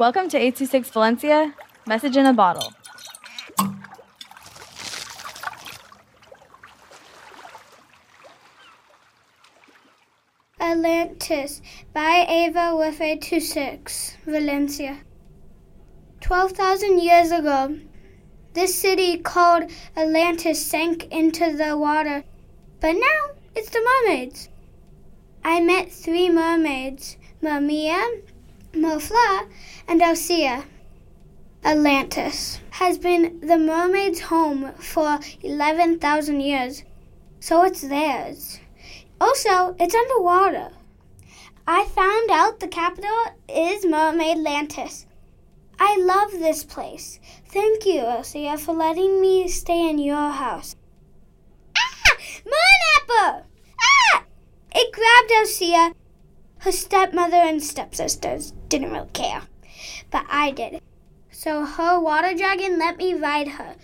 Welcome to 826 Valencia, message in a bottle. Atlantis by Ava with 826, Valencia. 12,000 years ago, this city called Atlantis sank into the water, but now it's the mermaids. I met three mermaids Mamiya, Mofla, and Alcia. Atlantis has been the mermaids' home for 11,000 years, so it's theirs. Also, it's underwater. I found out the capital is Mermaid Atlantis. I love this place. Thank you, Alcia, for letting me stay in your house. Ah! Moon Ah! It grabbed Alcia her stepmother and stepsisters didn't really care, but I did. So her water dragon let me ride her.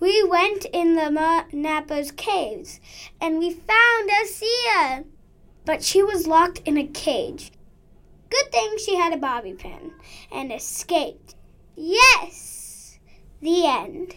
We went in the Nappa's caves and we found Asia, but she was locked in a cage. Good thing she had a bobby pin and escaped. Yes! The end.